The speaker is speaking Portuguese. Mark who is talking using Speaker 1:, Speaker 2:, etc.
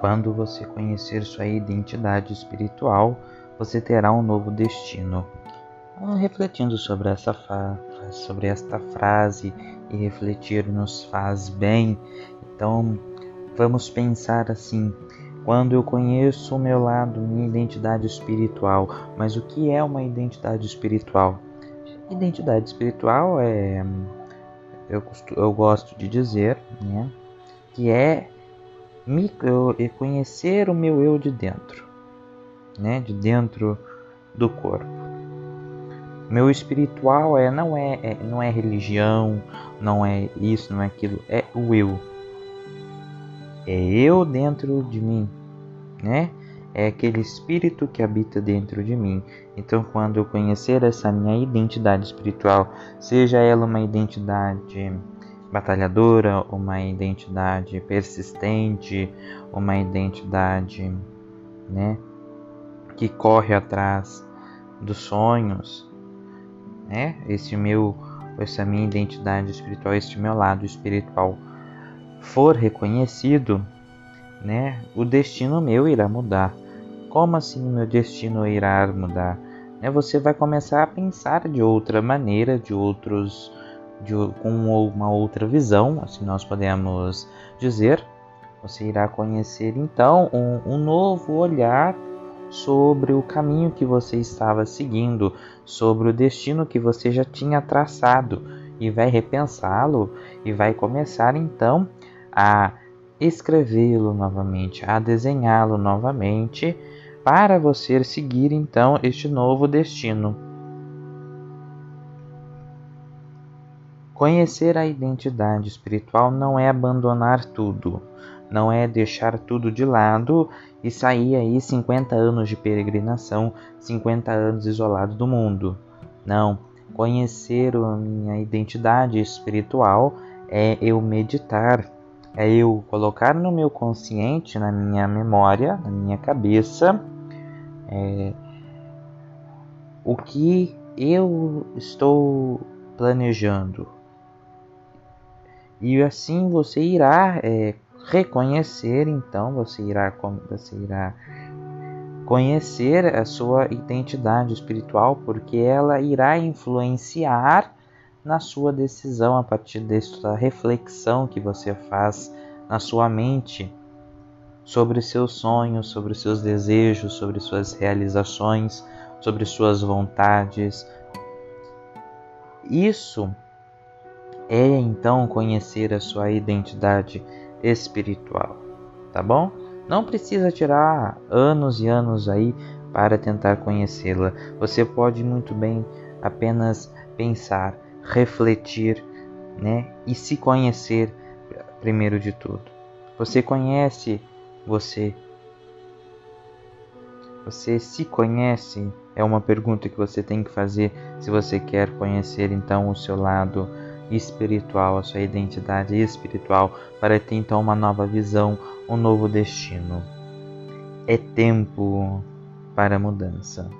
Speaker 1: Quando você conhecer sua identidade espiritual, você terá um novo destino. Ah, refletindo sobre essa, sobre esta frase e refletir nos faz bem, então vamos pensar assim: quando eu conheço o meu lado, minha identidade espiritual, mas o que é uma identidade espiritual? Identidade espiritual é, eu, eu gosto de dizer, né, que é me, eu, conhecer o meu eu de dentro, né, de dentro do corpo. Meu espiritual é não é, é, não é religião, não é isso, não é aquilo, é o eu. É eu dentro de mim, né? É aquele espírito que habita dentro de mim. Então, quando eu conhecer essa minha identidade espiritual, seja ela uma identidade batalhadora, uma identidade persistente, uma identidade, né, que corre atrás dos sonhos, né? Esse meu, essa minha identidade espiritual, este meu lado espiritual for reconhecido, né? O destino meu irá mudar. Como assim meu destino irá mudar? Né? Você vai começar a pensar de outra maneira, de outros, de, com uma outra visão, assim nós podemos dizer. Você irá conhecer então um, um novo olhar sobre o caminho que você estava seguindo, sobre o destino que você já tinha traçado e vai repensá-lo e vai começar então a escrevê-lo novamente, a desenhá-lo novamente para você seguir então este novo destino. Conhecer a identidade espiritual não é abandonar tudo, não é deixar tudo de lado e sair aí 50 anos de peregrinação, 50 anos isolado do mundo. Não, conhecer a minha identidade espiritual é eu meditar, é eu colocar no meu consciente, na minha memória, na minha cabeça, é, o que eu estou planejando. E assim você irá é, reconhecer, então você irá, você irá conhecer a sua identidade espiritual, porque ela irá influenciar na sua decisão a partir desta reflexão que você faz na sua mente sobre seus sonhos, sobre seus desejos, sobre suas realizações, sobre suas vontades. Isso é então conhecer a sua identidade espiritual, tá bom? Não precisa tirar anos e anos aí para tentar conhecê-la. Você pode muito bem apenas pensar, refletir, né, e se conhecer primeiro de tudo. Você conhece você? Você se conhece? É uma pergunta que você tem que fazer se você quer conhecer então o seu lado espiritual, a sua identidade espiritual, para ter então uma nova visão, um novo destino. É tempo para mudança.